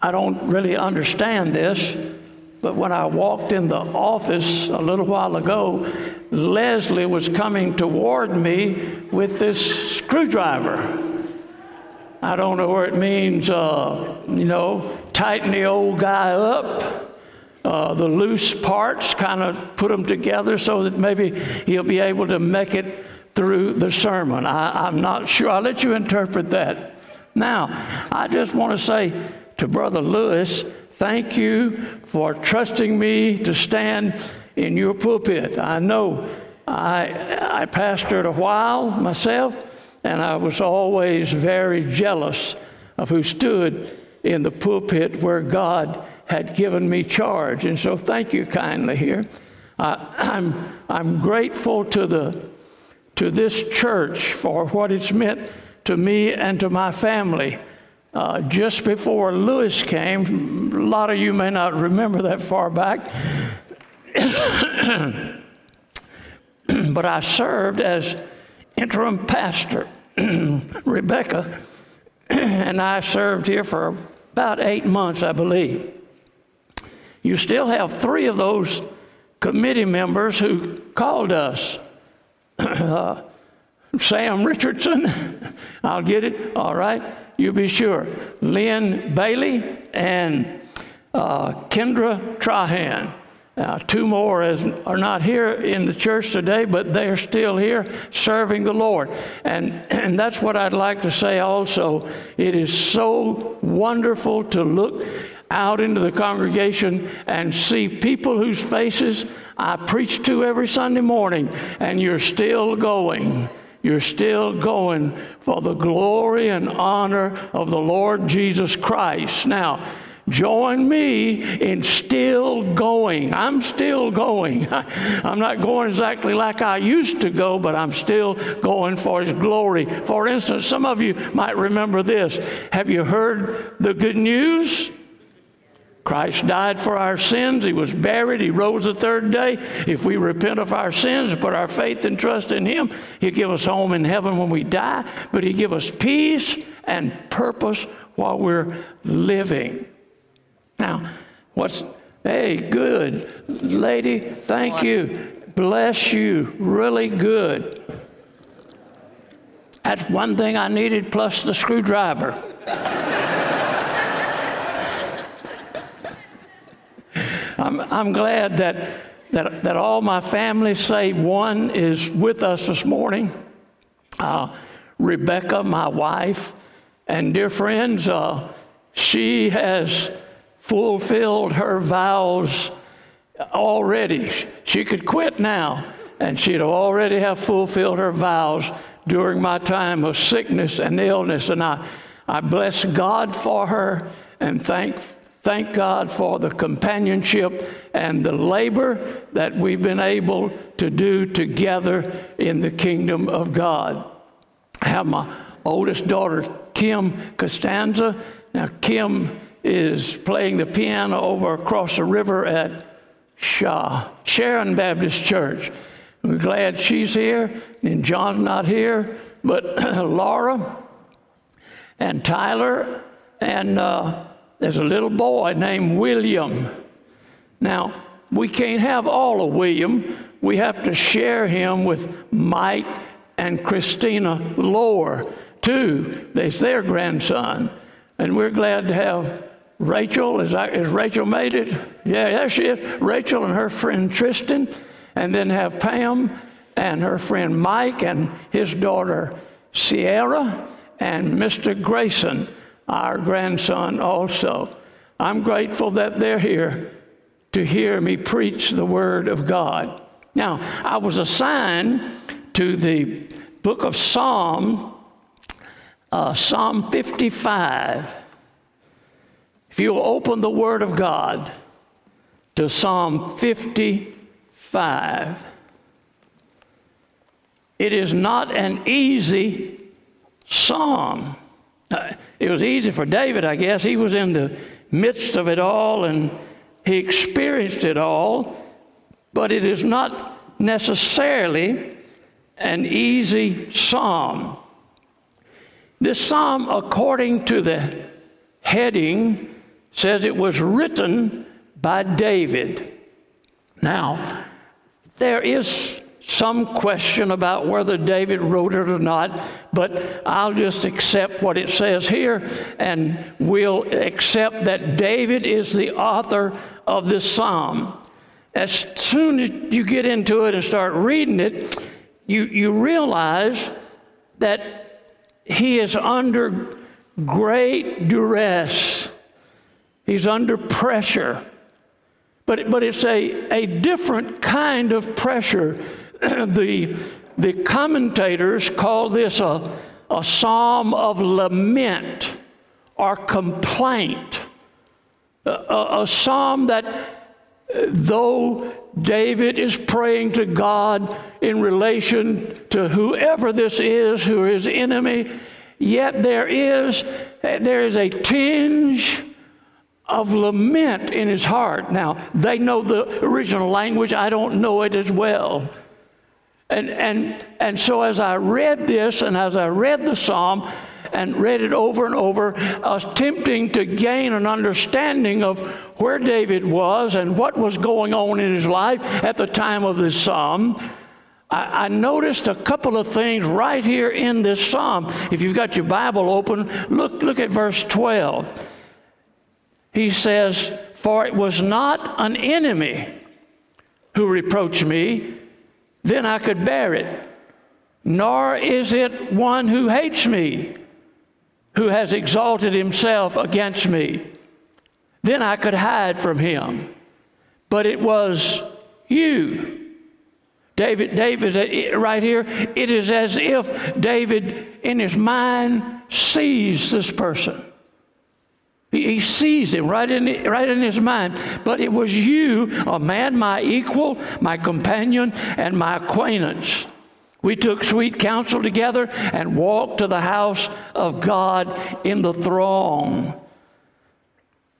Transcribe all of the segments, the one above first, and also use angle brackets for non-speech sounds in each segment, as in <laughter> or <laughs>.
I don't really understand this, but when I walked in the office a little while ago, Leslie was coming toward me with this screwdriver. I don't know where it means, uh, you know, tighten the old guy up. Uh, the loose parts, kind of put them together so that maybe he'll be able to make it through the sermon. I, I'm not sure. I'll let you interpret that. Now, I just want to say to Brother Lewis, thank you for trusting me to stand in your pulpit. I know I, I pastored a while myself, and I was always very jealous of who stood in the pulpit where God had given me charge. And so, thank you kindly here. <clears throat> I'm, I'm grateful to, the, to this church for what it's meant to me and to my family. Uh, just before Lewis came, a lot of you may not remember that far back, <coughs> but I served as interim pastor. <coughs> Rebecca <coughs> and I served here for about eight months, I believe. You still have three of those committee members who called us. Uh, Sam Richardson, <laughs> I'll get it, all right, you be sure. Lynn Bailey and uh, Kendra Trahan. Uh, two more as, are not here in the church today, but they are still here serving the Lord. And, <clears throat> and that's what I'd like to say also. It is so wonderful to look out into the congregation and see people whose faces I preach to every Sunday morning, and you're still going. You're still going for the glory and honor of the Lord Jesus Christ. Now, Join me in still going. I'm still going. <laughs> I'm not going exactly like I used to go, but I'm still going for His glory. For instance, some of you might remember this. Have you heard the good news? Christ died for our sins. He was buried. He rose the third day. If we repent of our sins put our faith and trust in Him, He'll give us home in heaven when we die, but He'll give us peace and purpose while we're living. Now, what's, hey, good. Lady, thank you. Bless you. Really good. That's one thing I needed plus the screwdriver. <laughs> I'm, I'm glad that, that, that all my family, save one, is with us this morning. Uh, Rebecca, my wife, and dear friends, uh, she has fulfilled her vows already. She could quit now, and she'd already have fulfilled her vows during my time of sickness and illness. And I, I bless God for her and thank, thank God for the companionship and the labor that we've been able to do together in the kingdom of God. I have my oldest daughter, Kim Costanza. Now, Kim is playing the piano over across the river at Shaw, Sharon Baptist Church. We're glad she's here, and John's not here, but <clears throat> Laura and Tyler, and uh, there's a little boy named William. Now, we can't have all of William. We have to share him with Mike and Christina Lohr, too. That's their grandson. And we're glad to have Rachel, is, that, is Rachel made it? Yeah, there she is. Rachel and her friend Tristan, and then have Pam and her friend Mike and his daughter Sierra and Mr. Grayson, our grandson, also. I'm grateful that they're here to hear me preach the Word of God. Now, I was assigned to the book of Psalm, uh, Psalm 55. If you'll open the Word of God to Psalm 55, it is not an easy psalm. Uh, it was easy for David, I guess. He was in the midst of it all and he experienced it all, but it is not necessarily an easy psalm. This psalm, according to the heading says it was written by David. Now, there is some question about whether David wrote it or not, but I'll just accept what it says here and we'll accept that David is the author of this psalm. As soon as you get into it and start reading it, you, you realize that he is under great duress. He's under pressure. But, but it's a, a different kind of pressure <clears throat> the, the commentators call this a, a psalm of lament or complaint, a, a, a psalm that though David is praying to God in relation to whoever this is who is enemy, yet there is there is a tinge of lament in his heart. Now, they know the original language, I don't know it as well. And, and, and so as I read this and as I read the psalm and read it over and over, I was attempting to gain an understanding of where David was and what was going on in his life at the time of this psalm. I, I noticed a couple of things right here in this psalm. If you've got your Bible open, look, look at verse 12. He says, For it was not an enemy who reproached me then I could bear it. Nor is it one who hates me, who has exalted himself against me. Then I could hide from him. But it was you. David, David, right here, it is as if David in his mind sees this person. He sees him right in, right in his mind. But it was you, a man my equal, my companion, and my acquaintance. We took sweet counsel together and walked to the house of God in the throng.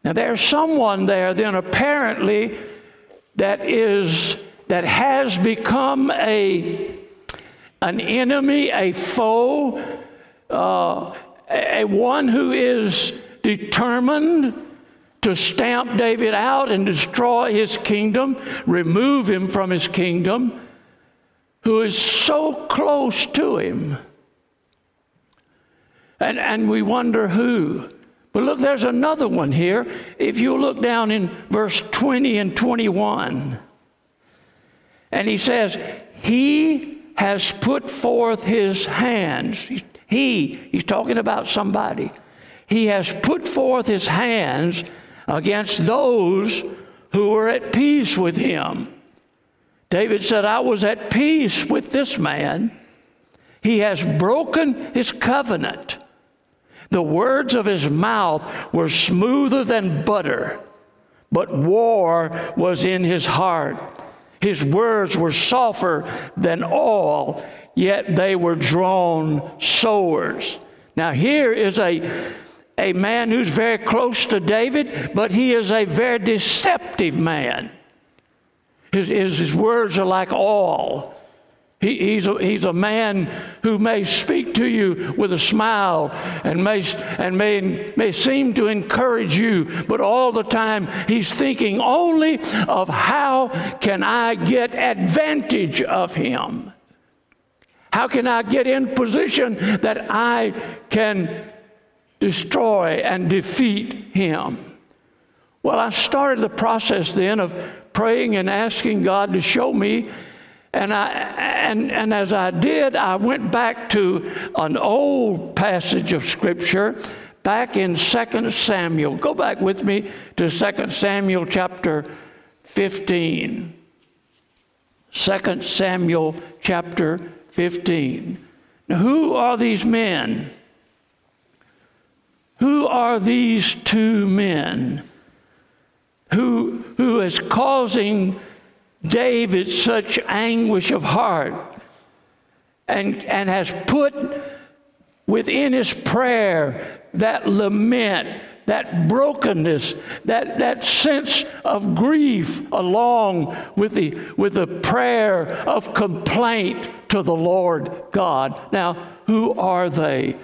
Now there's someone there then apparently that is that has become a an enemy, a foe, uh, a, a one who is determined to stamp David out and destroy his kingdom, remove him from his kingdom, who is so close to him. And, and we wonder who. But look, there's another one here. If you look down in verse 20 and 21, and he says, He has put forth his hands. He, he's talking about somebody he has put forth his hands against those who were at peace with him. David said, I was at peace with this man. He has broken his covenant. The words of his mouth were smoother than butter, but war was in his heart. His words were softer than oil, yet they were drawn swords. Now, here is a a man who's very close to David, but he is a very deceptive man. His, his, his words are like oil. He, he's, a, he's a man who may speak to you with a smile and, may, and may, may seem to encourage you, but all the time he's thinking only of how can I get advantage of him? How can I get in position that I can destroy and defeat him. Well, I started the process then of praying and asking God to show me. And, I, and, and as I did, I went back to an old passage of Scripture back in 2 Samuel. Go back with me to 2 Samuel chapter 15. 2 Samuel chapter 15. Now, who are these men? Who are these two men who, who is causing David such anguish of heart and, and has put within his prayer that lament, that brokenness, that, that sense of grief, along with the, with the prayer of complaint to the Lord God. Now, who are they?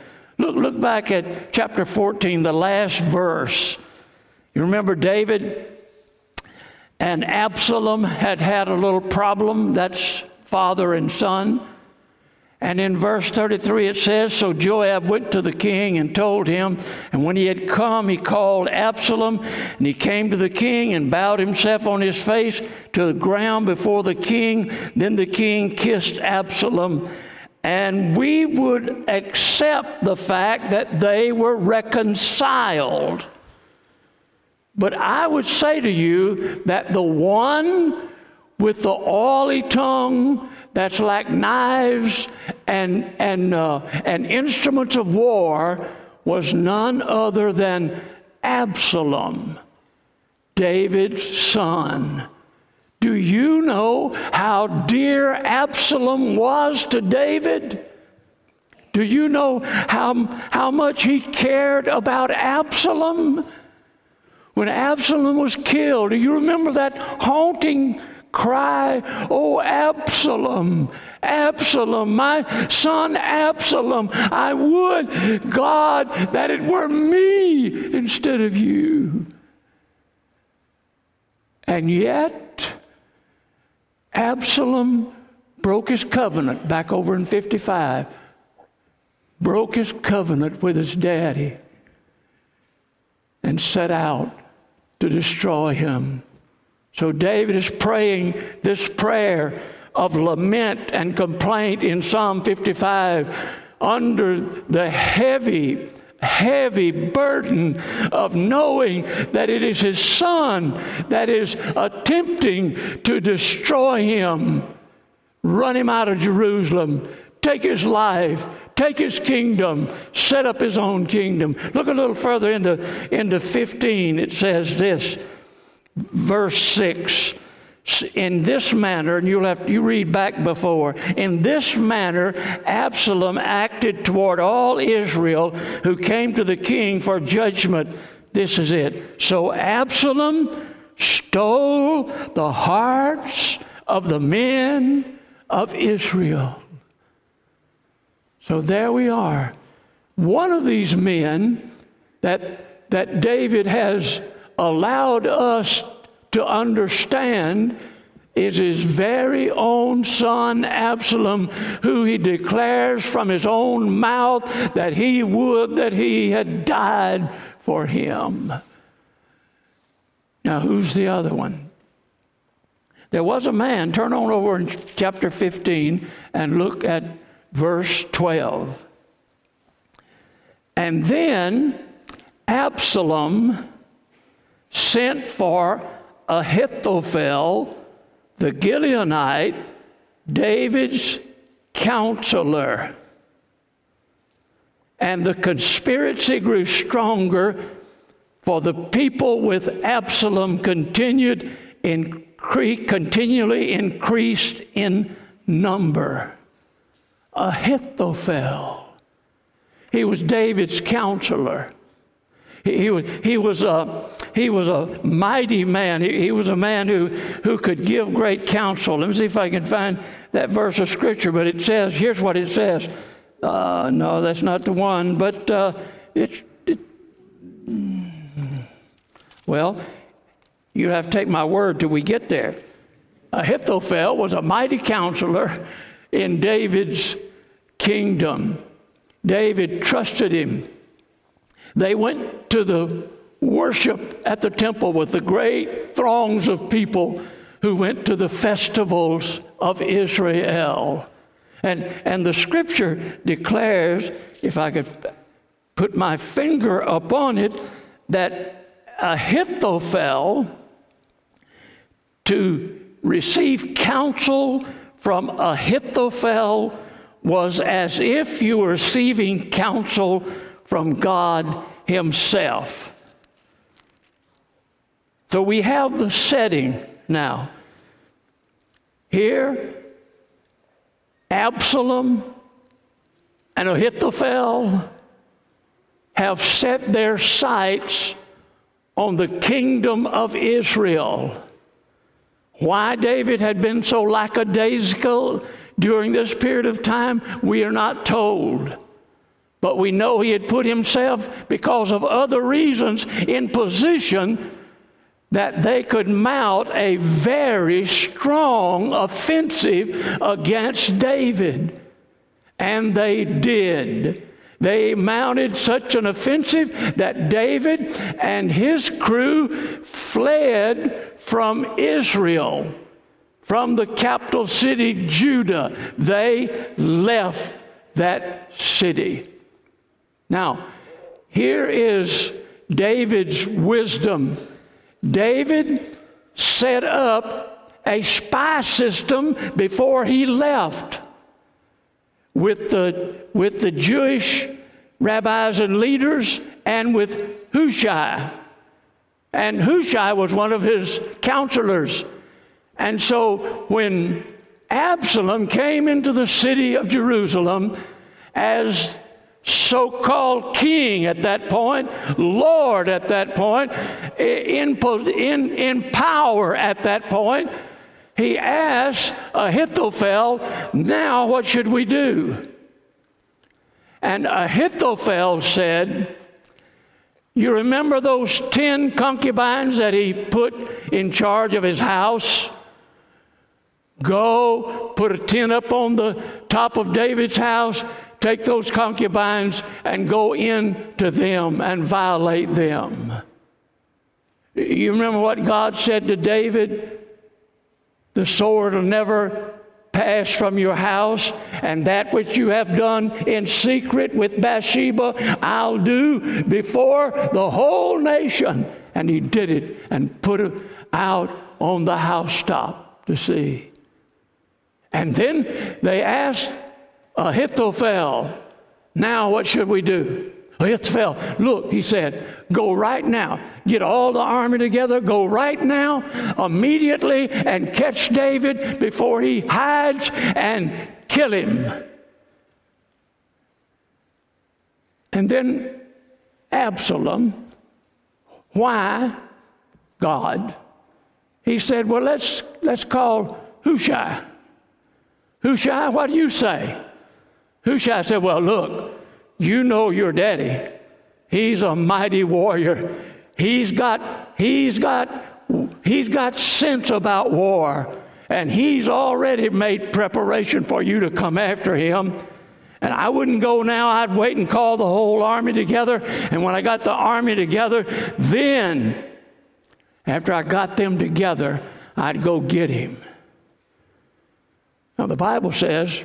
Look, look back at chapter 14, the last verse. You remember David and Absalom had had a little problem. That's father and son. And in verse 33 it says So Joab went to the king and told him, and when he had come, he called Absalom, and he came to the king and bowed himself on his face to the ground before the king. Then the king kissed Absalom. And we would accept the fact that they were reconciled. But I would say to you that the one with the oily tongue that's like knives and, and, uh, and instruments of war was none other than Absalom, David's son. Do you know how dear Absalom was to David? Do you know how, how much he cared about Absalom? When Absalom was killed, do you remember that haunting cry, Oh, Absalom, Absalom, my son Absalom, I would, God, that it were me instead of you. And yet, Absalom broke his covenant back over in 55, broke his covenant with his daddy, and set out to destroy him. So David is praying this prayer of lament and complaint in Psalm 55 under the heavy, heavy burden of knowing that it is his son that is attempting to destroy him, run him out of Jerusalem, take his life, take his kingdom, set up his own kingdom. Look a little further into, into 15. It says this verse 6 in this manner and you'll have you read back before in this manner absalom acted toward all israel who came to the king for judgment. This is it. So absalom stole the hearts of the men of israel. So there we are. One of these men that that david has allowed us to understand is his very own son Absalom, who he declares from his own mouth that he would that he had died for him. Now, who's the other one? There was a man, turn on over in chapter 15 and look at verse 12. And then Absalom sent for Ahithophel, the Gilonite, David's counselor. And the conspiracy grew stronger, for the people with Absalom continued continually increased in number. Ahithophel. He was David's counselor. He, was, he, was, a, he was a mighty man. He, he was a man who, who could give great counsel. Let me see if I can find that verse of Scripture. But it says, here's what it says. Uh, no, that's not the one, but uh, it's. It, well, you have to take my word till we get there. Ahithophel was a mighty counselor in David's kingdom. David trusted him. They went to the worship at the temple with the great throngs of people who went to the festivals of Israel. And, and the scripture declares, if I could put my finger upon it, that Ahithophel to receive counsel from Ahithophel was as if you were receiving counsel from God Himself. So we have the setting now. Here, Absalom and Ahithophel have set their sights on the kingdom of Israel. Why David had been so lackadaisical during this period of time, we are not told. But we know he had put himself, because of other reasons, in position that they could mount a very strong offensive against David. And they did. They mounted such an offensive that David and his crew fled from Israel, from the capital city, Judah. They left that city. Now, here is David's wisdom. David set up a spy system before he left with the, with the Jewish rabbis and leaders and with Hushai. And Hushai was one of his counselors. And so when Absalom came into the city of Jerusalem as so called king at that point, Lord at that point, in, in, in power at that point, he asked Ahithophel, Now what should we do? And Ahithophel said, You remember those 10 concubines that he put in charge of his house? Go put a tent up on the top of David's house, take those concubines and go in to them and violate them. You remember what God said to David? The sword will never pass from your house, and that which you have done in secret with Bathsheba, I'll do before the whole nation. And he did it and put it out on the housetop to see. And then they asked Ahithophel, Now what should we do? Ahithophel, look, he said, go right now. Get all the army together, go right now, immediately, and catch David before he hides and kill him. And then Absalom, why God? He said, Well, let's, let's call Hushai. Hushai, what do you say? Hushai said, Well, look, you know your daddy. He's a mighty warrior. He's got, he's got, he's got sense about war. And he's already made preparation for you to come after him. And I wouldn't go now. I'd wait and call the whole army together. And when I got the army together, then, after I got them together, I'd go get him. Now, the Bible says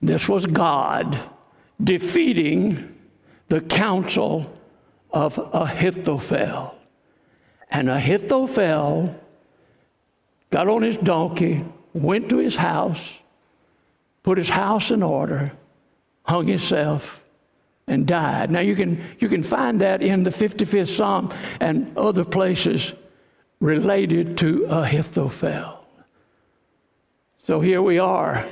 this was God defeating the counsel of Ahithophel. And Ahithophel got on his donkey, went to his house, put his house in order, hung himself, and died. Now you can, you can find that in the 55th Psalm and other places related to Ahithophel. So here we are.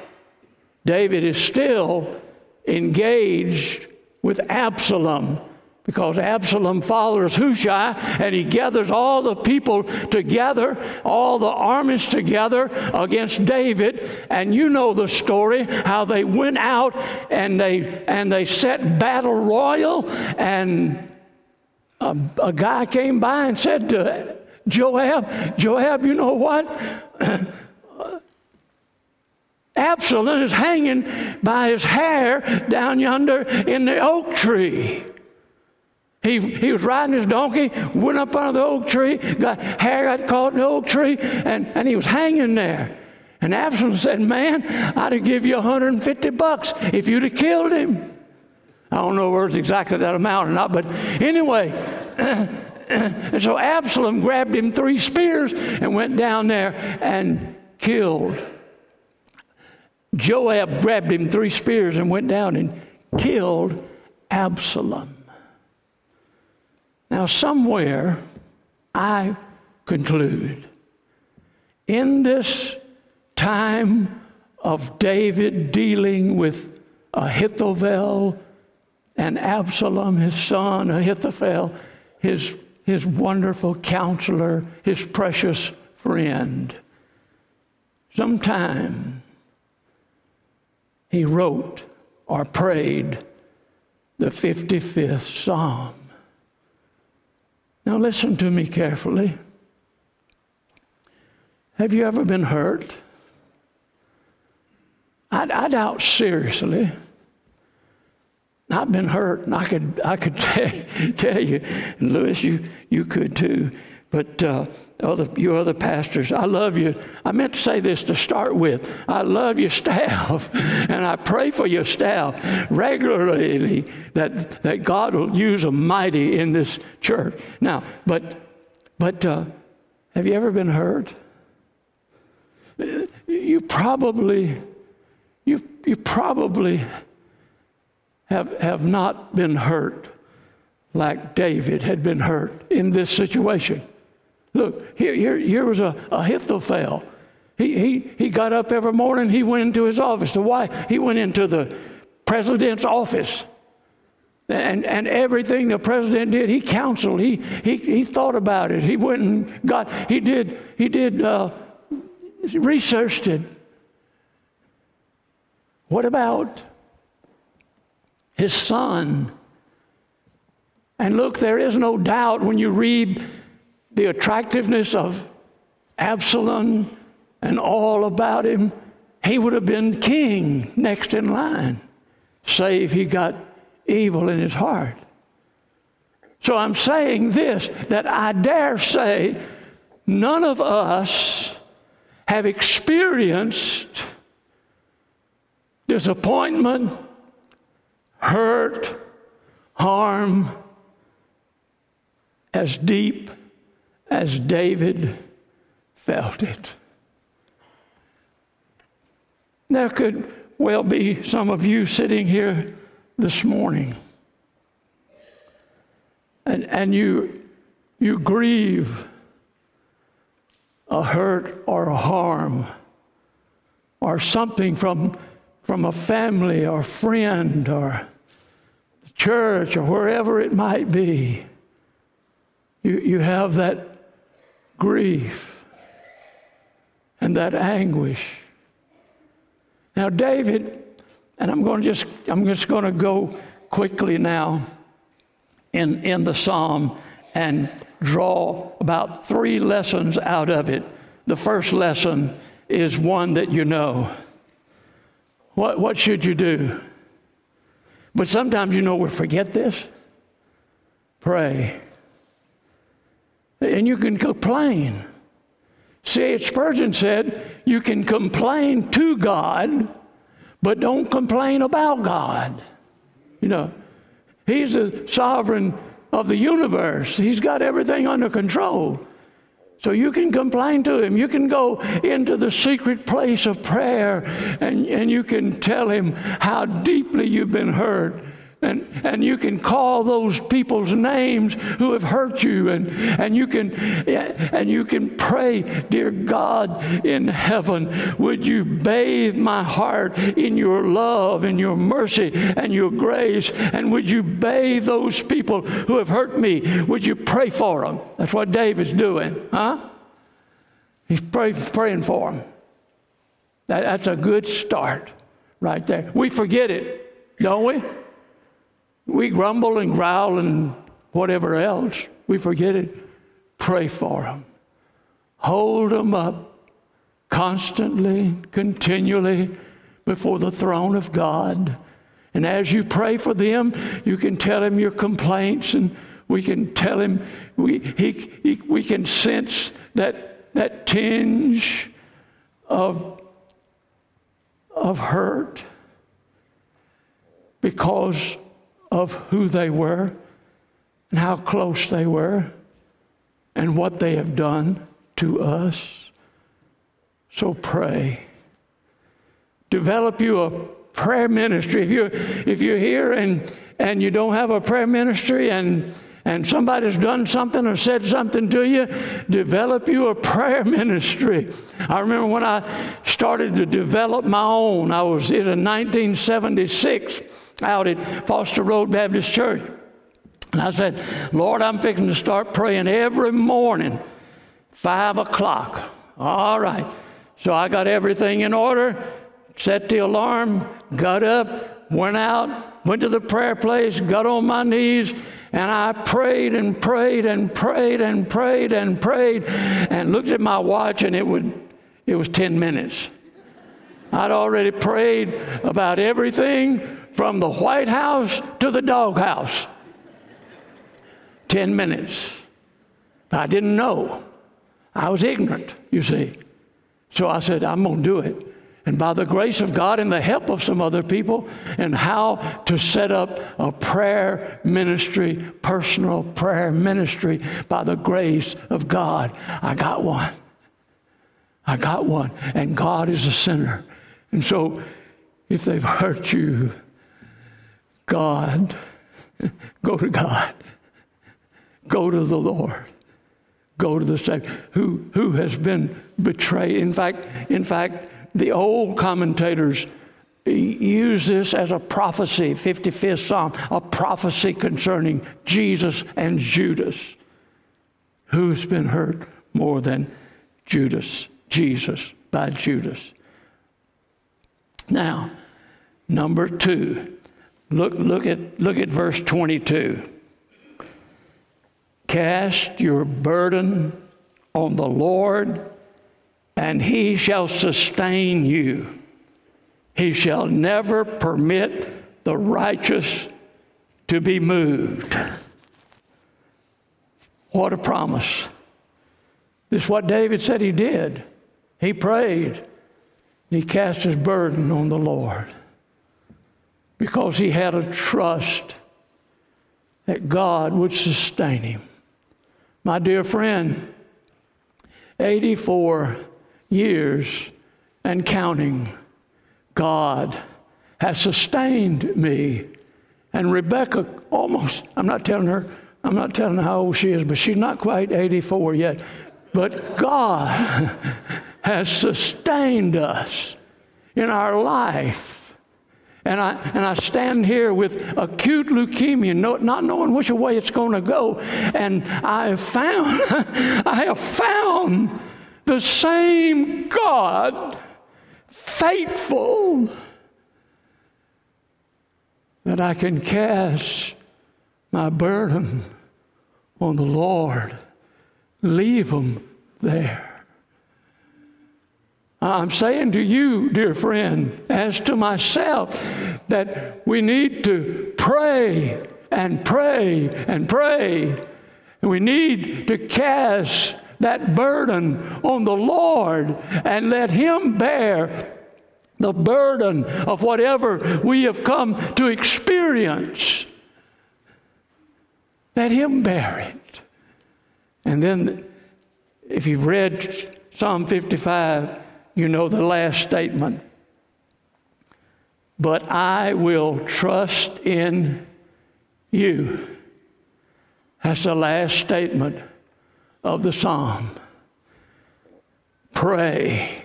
David is still engaged with Absalom because Absalom follows Hushai and he gathers all the people together, all the armies together against David. And you know the story how they went out and they and they set battle royal and a, a guy came by and said to Joab, Joab, you know what? <clears throat> Absalom is hanging by his hair down yonder in the oak tree. He, he was riding his donkey, went up under the oak tree, got hair got caught in the oak tree, and, and he was hanging there. And Absalom said, Man, I'd have give you 150 bucks if you'd have killed him. I don't know where it's exactly that amount or not, but anyway. <clears throat> and so Absalom grabbed him three spears and went down there and killed Joab grabbed him three spears and went down and killed Absalom. Now, somewhere I conclude in this time of David dealing with Ahithophel and Absalom, his son, Ahithophel, his, his wonderful counselor, his precious friend. Sometime he wrote or prayed the 55th Psalm. Now, listen to me carefully. Have you ever been hurt? I, I doubt seriously. I've been hurt, and I could, I could <laughs> tell, tell you, Lewis, you, you could too. But uh, other, you other pastors, I love you. I meant to say this to start with. I love your staff, <laughs> and I pray for your staff regularly that, that God will use them mighty in this church. Now, but, but uh, have you ever been hurt? You probably, you, you probably have, have not been hurt like David had been hurt in this situation. Look, here, here, here was a, Ahithophel. He, he, he got up every morning, he went into his office. To why? He went into the president's office. And, and everything the president did, he counseled. He, he, he thought about it. He went and got, he did, he did, uh, researched it. What about his son? And look, there is no doubt when you read the attractiveness of Absalom and all about him, he would have been king next in line, save he got evil in his heart. So I'm saying this that I dare say none of us have experienced disappointment, hurt, harm as deep as David felt it. There could well be some of you sitting here this morning, and, and you, you grieve a hurt or a harm or something from, from a family or friend or the church or wherever it might be. You, you have that grief and that anguish. Now, David, and I'm going to just I'm just going to go quickly now in, in the psalm and draw about three lessons out of it. The first lesson is one that you know. What, what should you do? But sometimes you know we forget this. Pray. And you can complain. C.H. Spurgeon said, You can complain to God, but don't complain about God. You know, He's the sovereign of the universe, He's got everything under control. So you can complain to him. You can go into the secret place of prayer and, and you can tell him how deeply you've been hurt and, and you can call those people's names who have hurt you. And, and you can and you can pray dear god in heaven would you bathe my heart in your love and your mercy and your grace? And would you bathe those people who have hurt me? Would you pray for them that's what david's doing huh? He's pray, praying for them that, that's a good start right there. We forget it don't we we grumble and growl and whatever else. We forget it. Pray for them. Hold them up constantly, continually before the throne of God. And as you pray for them, you can tell him your complaints and we can tell him, we, he, he, we can sense that, that tinge of, of hurt because of who they were and how close they were and what they have done to us. So pray. Develop you a prayer ministry. If you're, if you're here and, and you don't have a prayer ministry and and somebody's done something or said something to you, develop you a prayer <laughs> ministry. I remember when I started to develop my own, I was in 1976 out at Foster Road Baptist Church. And I said, Lord, I'm fixing to start praying every morning, five o'clock. All right. So I got everything in order, set the alarm, got up, went out, went to the prayer place, got on my knees, and I prayed and prayed and prayed and prayed and prayed and looked at my watch and it would it was 10 minutes. I'd already prayed about everything from the White House to the doghouse. 10 minutes. I didn't know. I was ignorant, you see. So I said, I'm going to do it. And by the grace of God and the help of some other people, and how to set up a prayer ministry, personal prayer ministry, by the grace of God, I got one. I got one. And God is a sinner. And so if they've hurt you, God, go to God. Go to the Lord. Go to the Savior who, who has been betrayed. In fact, in fact, the old commentators use this as a prophecy, 55th Psalm, a prophecy concerning Jesus and Judas. Who's been hurt more than Judas? Jesus by Judas. Now, number two, look, look, at, look at verse 22. Cast your burden on the Lord, and he shall sustain you. He shall never permit the righteous to be moved. What a promise. This is what David said he did. He prayed. He cast his burden on the Lord because he had a trust that God would sustain him. My dear friend, 84 years and counting, God has sustained me. And Rebecca almost, I'm not telling her, I'm not telling how old she is, but she's not quite 84 yet. But God <laughs> has sustained us in our life. And I, and I stand here with acute leukemia, not knowing which way it's going to go. And I have found, <laughs> I have found the same God, faithful, that I can cast my burden on the Lord leave them there. I'm saying to you, dear friend, as to myself, that we need to pray and pray and pray. And we need to cast that burden on the Lord and let Him bear the burden of whatever we have come to experience. Let Him bear it. And then, if you've read Psalm 55, you know the last statement. But I will trust in you. That's the last statement of the psalm. Pray.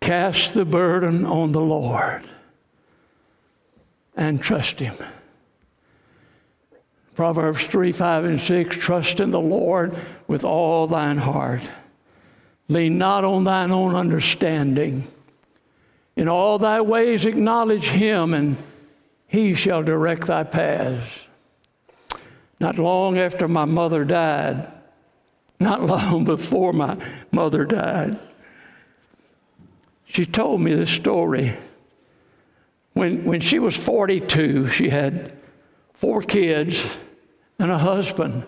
Cast the burden on the Lord and trust Him. Proverbs 3, 5, and 6 Trust in the Lord with all thine heart. Lean not on thine own understanding. In all thy ways acknowledge him, and he shall direct thy paths. Not long after my mother died, not long <laughs> before my mother died, she told me this story. When, when she was 42, she had four kids, and a husband.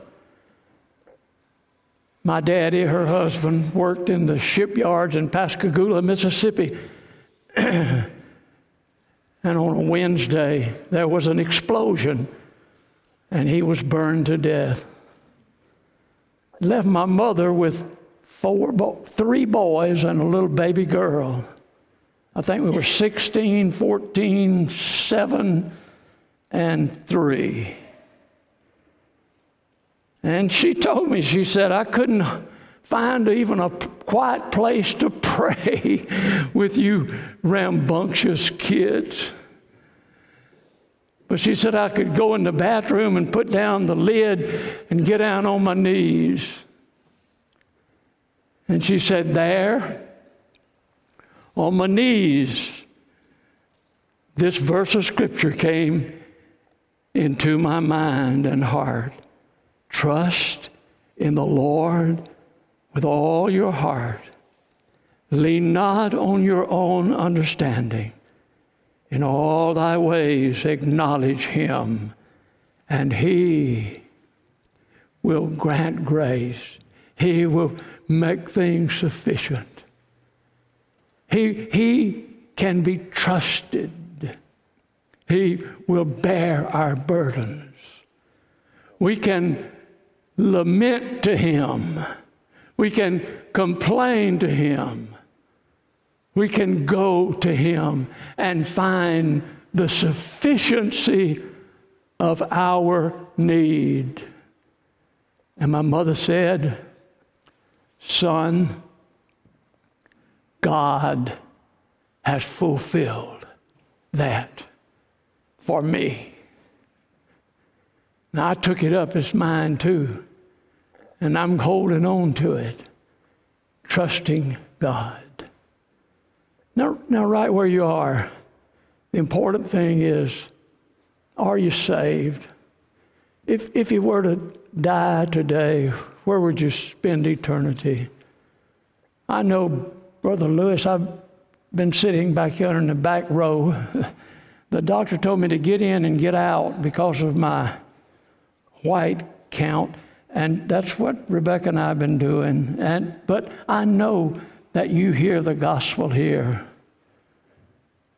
My daddy, her husband, worked in the shipyards in Pascagoula, Mississippi. <clears throat> and on a Wednesday, there was an explosion, and he was burned to death. Left my mother with four, bo- three boys and a little baby girl. I think we were 16, 14, 7, and three. And she told me, she said, I couldn't find even a quiet place to <laughs> pray with you rambunctious kids. But she said I could go in the bathroom and put down the lid and get down on my knees. And she said, There, on my knees, this verse of scripture came into my mind and heart. Trust in the Lord with all your heart. Lean not on your own understanding. In all thy ways acknowledge him, and he will grant grace. He will make things sufficient. He, he can be trusted. He will bear our burdens. We can lament to Him. We can complain to Him. We can go to Him and find the sufficiency of our need. And my mother said, Son, God has fulfilled that for me. I took it up as mine too, and I'm holding on to it, trusting God. Now, now right where you are, the important thing is are you saved? If, if you were to die today, where would you spend eternity? I know, Brother Lewis, I've been sitting back here in the back row. <laughs> the doctor told me to get in and get out because of my white count. And that's what Rebecca and I have been doing. And, but I know that you hear the gospel here.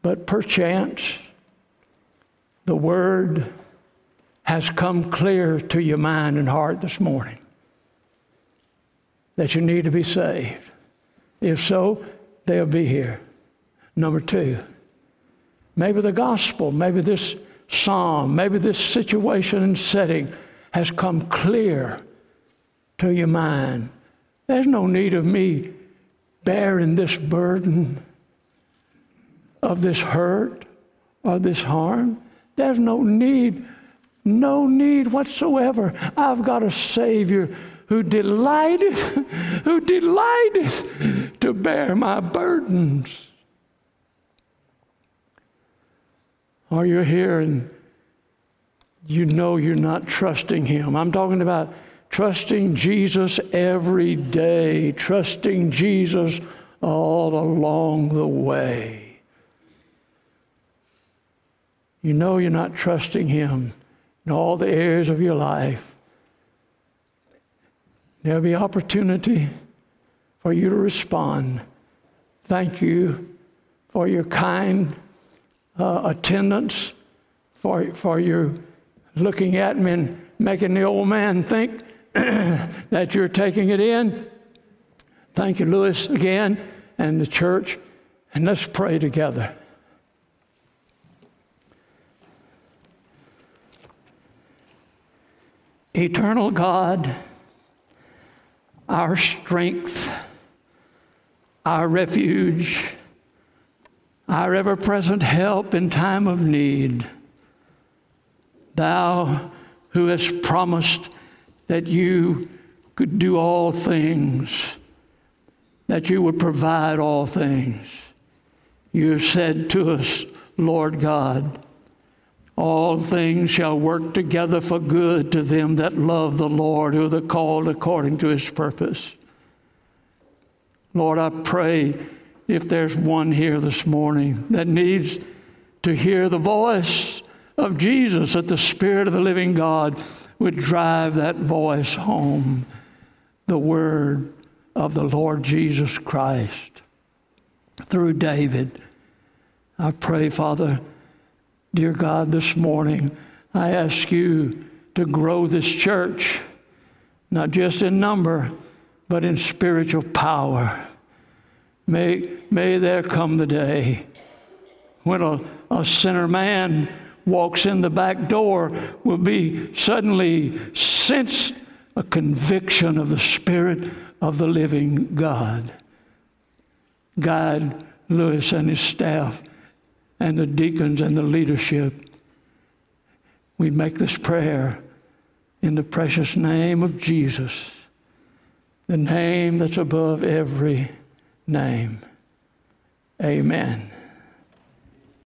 But perchance, the word has come clear to your mind and heart this morning that you need to be saved. If so, they'll be here. Number two, maybe the gospel, maybe this psalm, maybe this situation and setting has come clear to your mind. There's no need of me bearing this burden of this hurt or this harm. There's no need no need whatsoever. I've got a Savior who delighted, <laughs> who delighted to bear my burdens. Are you here and you know you're not trusting Him? I'm talking about trusting Jesus every day, trusting Jesus all along the way. You know you're not trusting Him in all the areas of your life. There'll be opportunity for you to respond. Thank you for your kind uh, attendance, for, for your looking at me and making the old man think <clears throat> that you're taking it in. Thank you, Lewis, again, and the church. And let's pray together. Eternal God, our strength, our refuge, our ever present help in time of need. Thou who hast promised that you could do all things, that you would provide all things. You have said to us, Lord God, all things shall work together for good to them that love the Lord, who are called according to his purpose. Lord, I pray if there's one here this morning that needs to hear the voice of Jesus, that the Spirit of the living God would drive that voice home, the word of the Lord Jesus Christ through David. I pray, Father Dear God, this morning I ask you to grow this church, not just in number, but in spiritual power. May, may there come the day when a, a sinner man walks in the back door will be suddenly sense a conviction of the Spirit of the living God. Guide Lewis and his staff and the deacons and the leadership. We make this prayer in the precious name of Jesus, the name that's above every name. Amen.